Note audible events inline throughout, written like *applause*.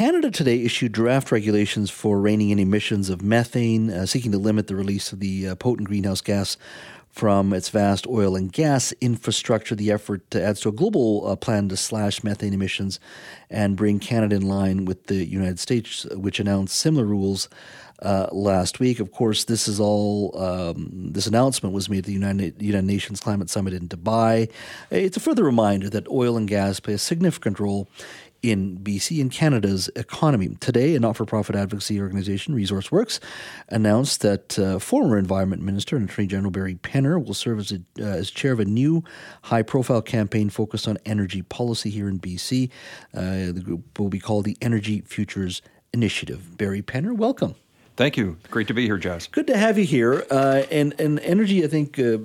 Canada today issued draft regulations for reining in emissions of methane, uh, seeking to limit the release of the uh, potent greenhouse gas from its vast oil and gas infrastructure. The effort to adds to a global uh, plan to slash methane emissions and bring Canada in line with the United States, which announced similar rules uh, last week. Of course, this is all. Um, this announcement was made at the United, United Nations Climate Summit in Dubai. It's a further reminder that oil and gas play a significant role in BC and Canada's economy. Today, a not for profit advocacy organization, ResourceWorks, announced that uh, former Environment Minister and Attorney General Barry Penner will serve as, a, uh, as chair of a new high profile campaign focused on energy policy here in BC. Uh, the group will be called the Energy Futures Initiative. Barry Penner, welcome. Thank you. Great to be here, Jazz. Good to have you here. Uh, and, and energy, I think uh,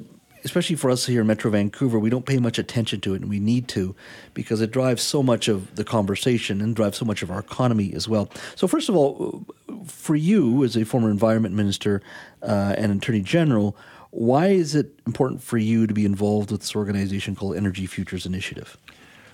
especially for us here in Metro Vancouver, we don't pay much attention to it, and we need to because it drives so much of the conversation and drives so much of our economy as well. So, first of all, for you as a former environment minister uh, and attorney general, why is it important for you to be involved with this organization called Energy Futures Initiative?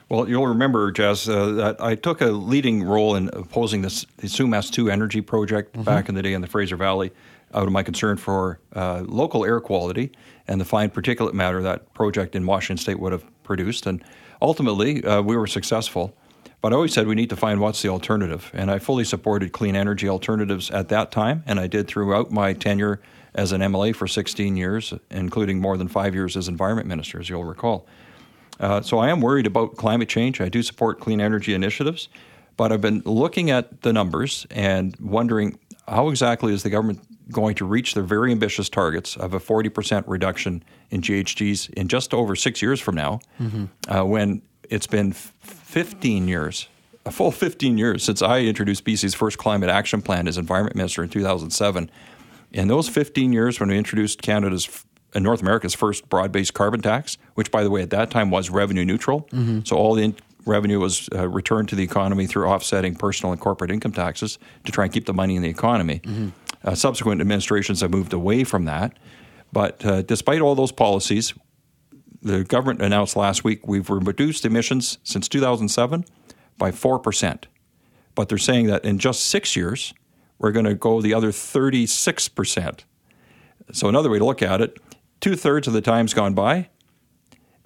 Well, you'll remember, Jazz, uh, that I took a leading role in opposing this, the Sumas 2 energy project mm-hmm. back in the day in the Fraser Valley out of my concern for uh, local air quality and the fine particulate matter that project in Washington State would have produced. And ultimately, uh, we were successful. But I always said we need to find what's the alternative. And I fully supported clean energy alternatives at that time, and I did throughout my tenure as an MLA for 16 years, including more than five years as environment minister, as you'll recall. Uh, so I am worried about climate change. I do support clean energy initiatives, but I've been looking at the numbers and wondering how exactly is the government going to reach their very ambitious targets of a 40% reduction in GHGs in just over six years from now, mm-hmm. uh, when it's been 15 years, a full 15 years since I introduced BC's first climate action plan as environment minister in 2007. In those 15 years, when we introduced Canada's and North America's first broad-based carbon tax, which, by the way, at that time was revenue neutral, mm-hmm. so all the in- revenue was uh, returned to the economy through offsetting personal and corporate income taxes to try and keep the money in the economy. Mm-hmm. Uh, subsequent administrations have moved away from that. But uh, despite all those policies, the government announced last week we've reduced emissions since 2007 by 4%. But they're saying that in just six years, we're going to go the other 36%. So, another way to look at it, two thirds of the time's gone by,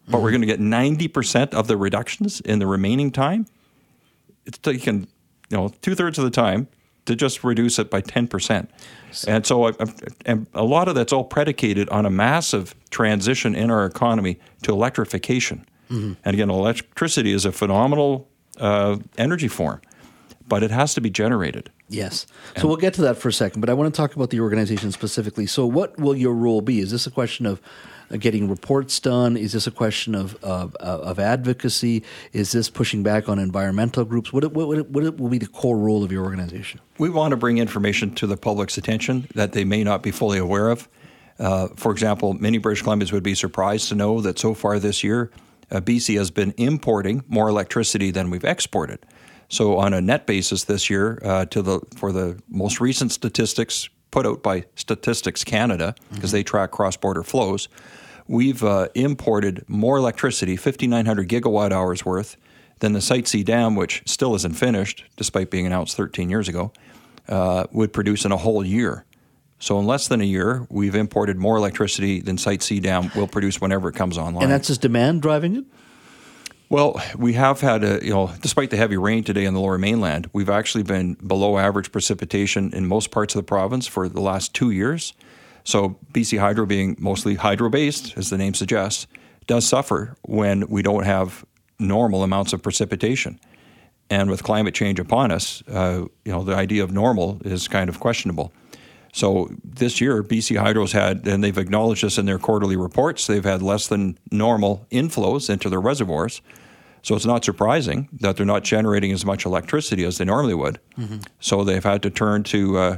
but mm-hmm. we're going to get 90% of the reductions in the remaining time. It's taken, you know, two thirds of the time to just reduce it by 10%. And so I, and a lot of that's all predicated on a massive transition in our economy to electrification. Mm-hmm. And again, electricity is a phenomenal uh, energy form, but it has to be generated. Yes. So and we'll get to that for a second, but I want to talk about the organization specifically. So, what will your role be? Is this a question of getting reports done? Is this a question of, of, of advocacy? Is this pushing back on environmental groups? What, what, what, what will be the core role of your organization? We want to bring information to the public's attention that they may not be fully aware of. Uh, for example, many British Columbians would be surprised to know that so far this year, uh, BC has been importing more electricity than we've exported. So, on a net basis this year, uh, to the for the most recent statistics put out by Statistics Canada, because mm-hmm. they track cross border flows, we've uh, imported more electricity, 5,900 gigawatt hours worth, than the Site C dam, which still isn't finished, despite being announced 13 years ago, uh, would produce in a whole year. So in less than a year, we've imported more electricity than Site C dam will produce whenever it comes online. And that's just demand driving it. Well, we have had a, you know, despite the heavy rain today on the lower mainland, we've actually been below average precipitation in most parts of the province for the last two years. So, BC Hydro, being mostly hydro based, as the name suggests, does suffer when we don't have normal amounts of precipitation. And with climate change upon us, uh, you know, the idea of normal is kind of questionable. So this year, BC Hydro's had, and they've acknowledged this in their quarterly reports, they've had less than normal inflows into their reservoirs. So it's not surprising that they're not generating as much electricity as they normally would. Mm-hmm. So they've had to turn to uh,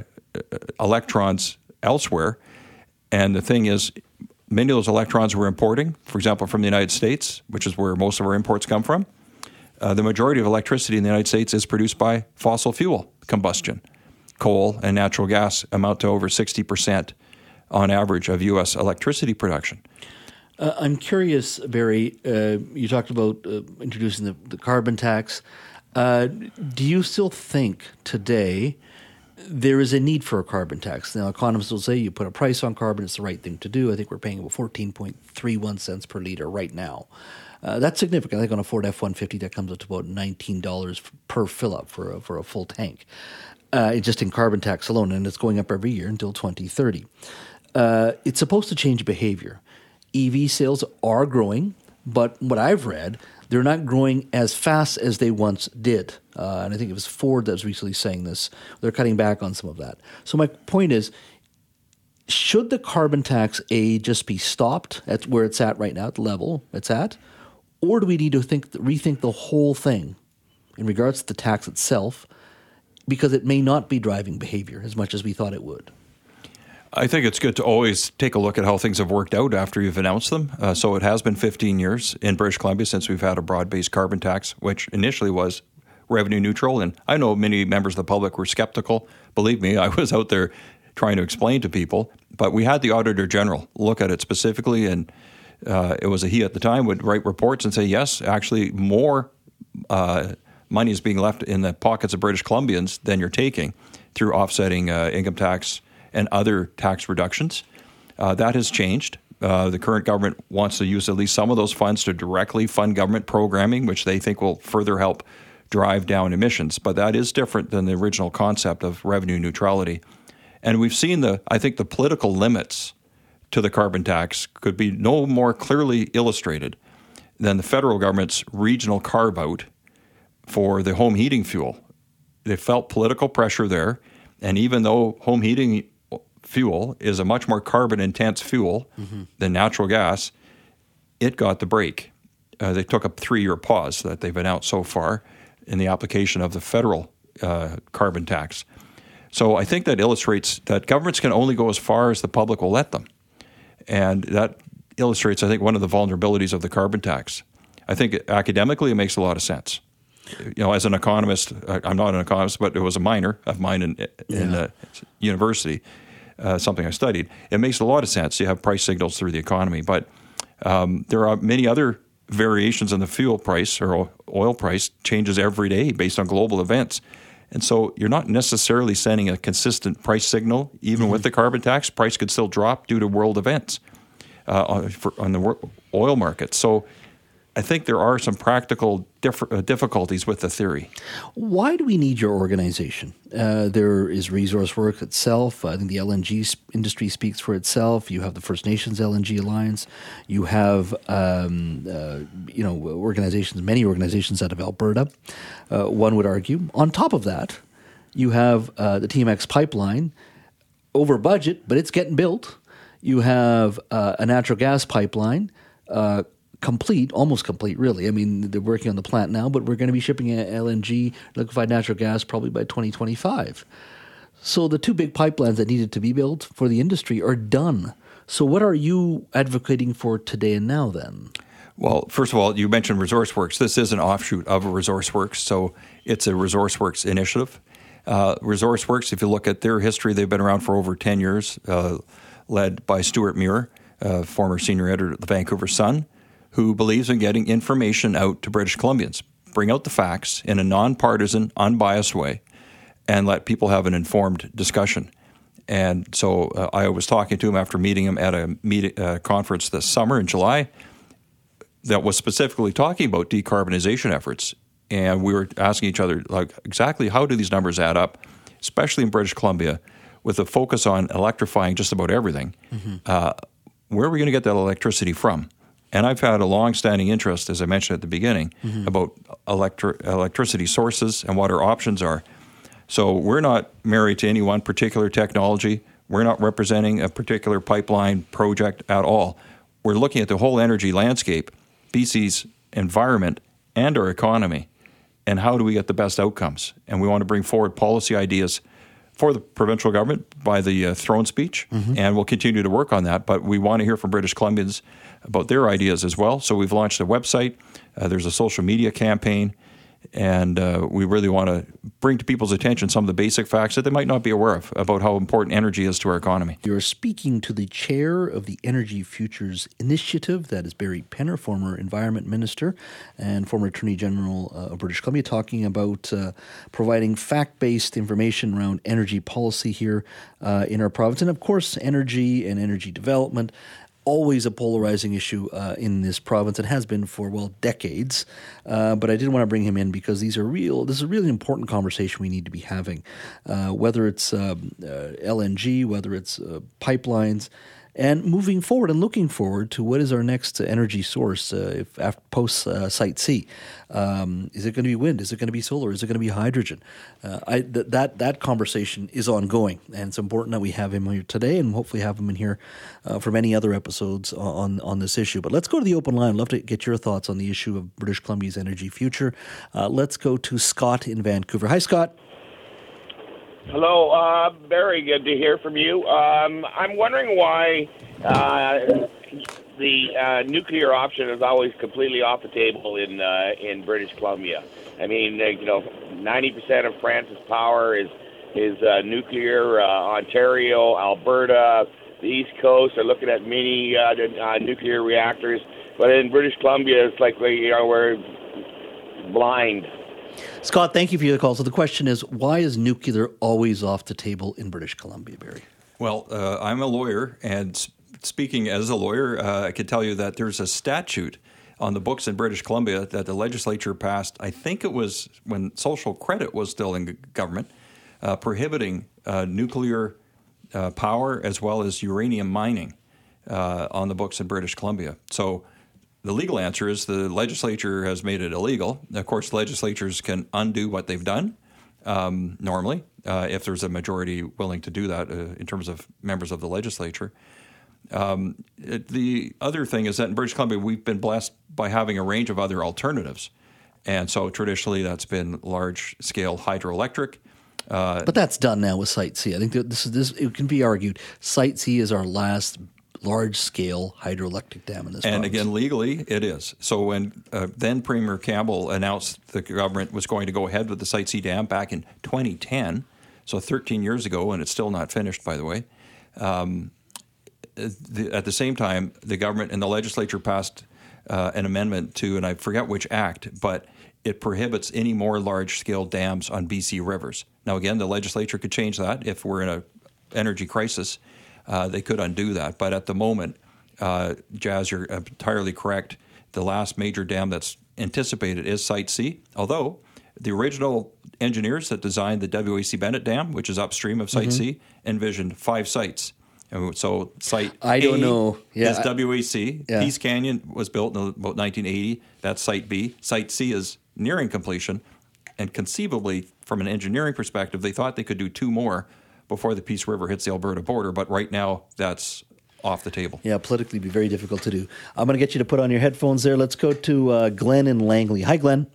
electrons elsewhere. And the thing is, many of those electrons we're importing, for example, from the United States, which is where most of our imports come from, uh, the majority of electricity in the United States is produced by fossil fuel combustion coal and natural gas amount to over 60% on average of U.S. electricity production. Uh, I'm curious, Barry. Uh, you talked about uh, introducing the, the, carbon tax. Uh, do you still think today there is a need for a carbon tax? Now, economists will say you put a price on carbon, it's the right thing to do. I think we're paying about 14.31 cents per liter right now. Uh, that's significant. I think on a Ford F 150, that comes up to about $19 per fill up for a, for a full tank, uh, just in carbon tax alone, and it's going up every year until 2030. Uh, it's supposed to change behavior. EV sales are growing, but what I've read, they're not growing as fast as they once did. Uh, and I think it was Ford that was recently saying this. They're cutting back on some of that. So my point is, should the carbon tax A just be stopped at where it's at right now, at the level it's at, or do we need to think rethink the whole thing in regards to the tax itself, because it may not be driving behavior as much as we thought it would? I think it's good to always take a look at how things have worked out after you've announced them. Uh, so it has been 15 years in British Columbia since we've had a broad based carbon tax, which initially was revenue neutral. And I know many members of the public were skeptical. Believe me, *laughs* I was out there trying to explain to people. But we had the Auditor General look at it specifically, and uh, it was a he at the time would write reports and say, yes, actually, more uh, money is being left in the pockets of British Columbians than you're taking through offsetting uh, income tax and other tax reductions. Uh, that has changed. Uh, the current government wants to use at least some of those funds to directly fund government programming, which they think will further help drive down emissions. But that is different than the original concept of revenue neutrality. And we've seen the, I think, the political limits to the carbon tax could be no more clearly illustrated than the federal government's regional carve out for the home heating fuel. They felt political pressure there. And even though home heating fuel is a much more carbon intense fuel mm-hmm. than natural gas, it got the break. Uh, they took a three year pause that they've announced so far in the application of the federal uh, carbon tax. So I think that illustrates that governments can only go as far as the public will let them. And that illustrates, I think, one of the vulnerabilities of the carbon tax. I think academically it makes a lot of sense. You know, as an economist, I'm not an economist, but it was a minor of mine in, in yeah. university uh, something I studied. It makes a lot of sense. You have price signals through the economy, but um, there are many other variations in the fuel price or oil price changes every day based on global events. And so you're not necessarily sending a consistent price signal, even mm-hmm. with the carbon tax. Price could still drop due to world events uh, on, for, on the oil market. So I think there are some practical diff- uh, difficulties with the theory. Why do we need your organization? Uh, there is Resource work itself. I think the LNG industry speaks for itself. You have the First Nations LNG Alliance. You have, um, uh, you know, organizations, many organizations out of Alberta. Uh, one would argue. On top of that, you have uh, the TMX pipeline over budget, but it's getting built. You have uh, a natural gas pipeline complete, almost complete, really. I mean, they're working on the plant now, but we're going to be shipping LNG, liquefied natural gas, probably by 2025. So the two big pipelines that needed to be built for the industry are done. So what are you advocating for today and now then? Well, first of all, you mentioned ResourceWorks. This is an offshoot of ResourceWorks, so it's a ResourceWorks initiative. Uh, ResourceWorks, if you look at their history, they've been around for over 10 years, uh, led by Stewart Muir, uh, former senior editor at the Vancouver Sun who believes in getting information out to British Columbians. Bring out the facts in a nonpartisan, unbiased way and let people have an informed discussion. And so uh, I was talking to him after meeting him at a meet, uh, conference this summer in July that was specifically talking about decarbonization efforts. And we were asking each other, like, exactly how do these numbers add up, especially in British Columbia, with a focus on electrifying just about everything. Mm-hmm. Uh, where are we going to get that electricity from? And I've had a long-standing interest, as I mentioned at the beginning, mm-hmm. about electri- electricity sources and what our options are. So we're not married to any one particular technology. We're not representing a particular pipeline project at all. We're looking at the whole energy landscape, BC's environment, and our economy, and how do we get the best outcomes. And we want to bring forward policy ideas for the provincial government by the uh, throne speech, mm-hmm. and we'll continue to work on that. But we want to hear from British Columbians about their ideas as well. So we've launched a website. Uh, there's a social media campaign, And uh, we really want to bring to people's attention some of the basic facts that they might not be aware of about how important energy is to our economy. You're speaking to the chair of the Energy Futures Initiative, that is Barry Penner, former Environment Minister and former Attorney General uh, of British Columbia, talking about uh, providing fact based information around energy policy here uh, in our province. And of course, energy and energy development always a polarizing issue uh, in this province. It has been for well decades. Uh, but I did want to bring him in because these are real. This is a really important conversation we need to be having. Uh, whether it's um, uh, LNG, whether it's uh, pipelines and moving forward and looking forward to what is our next energy source uh, if after, post uh, Site C. Um, is it going to be wind? Is it going to be solar? Is it going to be hydrogen? Uh, I, th- that that conversation is ongoing, and it's important that we have him here today, and hopefully have him in here uh, for many other episodes on on this issue. But let's go to the open line. I'd love to get your thoughts on the issue of British Columbia's energy future. Uh, let's go to Scott in Vancouver. Hi, Scott. Hello, uh, very good to hear from you. Um, I'm wondering why uh, the uh, nuclear option is always completely off the table in uh, in British Columbia. I mean, uh, you know, 90% of France's power is is uh, nuclear. Uh, Ontario, Alberta, the East Coast are looking at mini uh, uh, nuclear reactors, but in British Columbia, it's like you know we're blind Scott, thank you for your call. So the question is, why is nuclear always off the table in British Columbia, Barry? Well, uh, I'm a lawyer, and speaking as a lawyer, uh, I can tell you that there's a statute on the books in British Columbia that the legislature passed. I think it was when social credit was still in government, uh, prohibiting uh, nuclear uh, power as well as uranium mining uh, on the books in British Columbia. So the legal answer is the legislature has made it illegal. Of course, legislatures can undo what they've done um, normally uh, if there's a majority willing to do that uh, in terms of members of the legislature. Um, it, the other thing is that in British Columbia, we've been blessed by having a range of other alternatives. And so traditionally, that's been large scale hydroelectric. Uh, but that's done now with Site C. I think this is this. It can be argued Site C is our last large scale hydroelectric dam in this. And province. again, legally, it is. So when uh, then Premier Campbell announced the government was going to go ahead with the Site C dam back in 2010, so 13 years ago, and it's still not finished, by the way. Um, the, at the same time, the government and the legislature passed uh, an amendment to, and I forget which act, but it prohibits any more large scale dams on BC rivers. Now, again, the legislature could change that if we're in a energy crisis uh, they could undo that. But at the moment, uh, Jazz, you're entirely correct. The last major dam that's anticipated is Site C, although the original engineers that designed the WAC Bennett Dam, which is upstream of Site mm-hmm. C, envisioned five sites. And so Site I don't know. Yeah, is WAC. Yeah. Peace Canyon was built in about 1980. That's Site B. Site C is nearing completion, and conceivably, from an engineering perspective, they thought they could do two more before the Peace River hits the Alberta border. But right now, that's off the table. Yeah, politically be very difficult to do. I'm going to get you to put on your headphones there. Let's go to uh, Glenn in Langley. Hi, Glenn.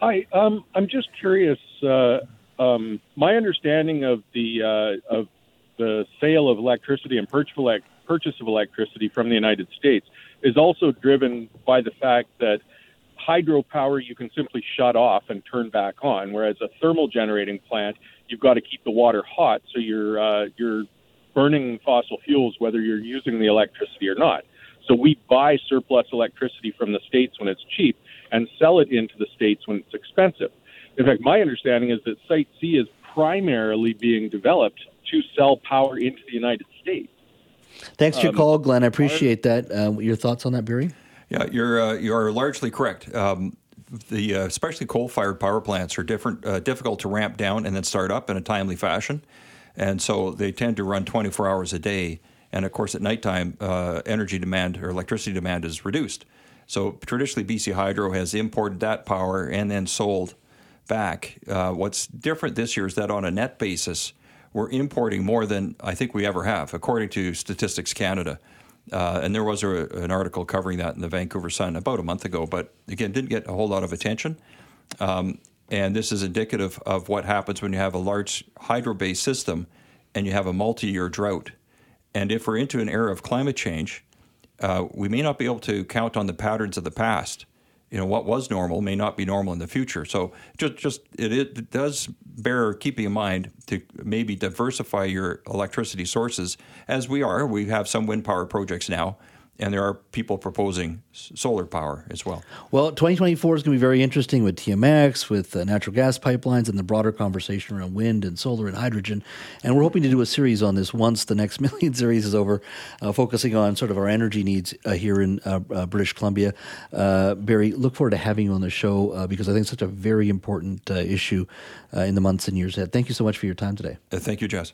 Hi. Um, I'm just curious. Uh, um, my understanding of the uh, of the sale of electricity and purchase of, purchase of electricity from the United States is also driven by the fact that hydropower you can simply shut off and turn back on, whereas a thermal generating plant you've got to keep the water hot, so you're uh, you're burning fossil fuels whether you're using the electricity or not. So we buy surplus electricity from the states when it's cheap and sell it into the states when it's expensive. In fact, my understanding is that Site C is primarily being developed to sell power into the United States. Thanks for your um, call, Glenn. I appreciate that. Uh, your thoughts on that, Barry? Yeah, you're uh, you are largely correct. Um, the uh, especially coal-fired power plants are different, uh, difficult to ramp down and then start up in a timely fashion, and so they tend to run 24 hours a day. And of course, at nighttime, uh, energy demand or electricity demand is reduced. So traditionally, BC Hydro has imported that power and then sold back. Uh, what's different this year is that on a net basis, we're importing more than I think we ever have, according to Statistics Canada. Uh, and there was a, an article covering that in the Vancouver Sun about a month ago, but again, didn't get a whole lot of attention. Um, and this is indicative of what happens when you have a large hydro based system and you have a multi year drought. And if we're into an era of climate change, uh, we may not be able to count on the patterns of the past you know what was normal may not be normal in the future. So just just it, it does bear keeping in mind to maybe diversify your electricity sources as we are. We have some wind power projects now and there are people proposing solar power as well. Well, 2024 is going to be very interesting with TMX, with uh, natural gas pipelines, and the broader conversation around wind and solar and hydrogen. And we're hoping to do a series on this once the next *laughs* Million series is over, uh, focusing on sort of our energy needs uh, here in uh, uh, British Columbia. Uh, Barry, look forward to having you on the show because I think it's such a very important issue in the months and years ahead. Thank you so much for your time today. thank you, Jess.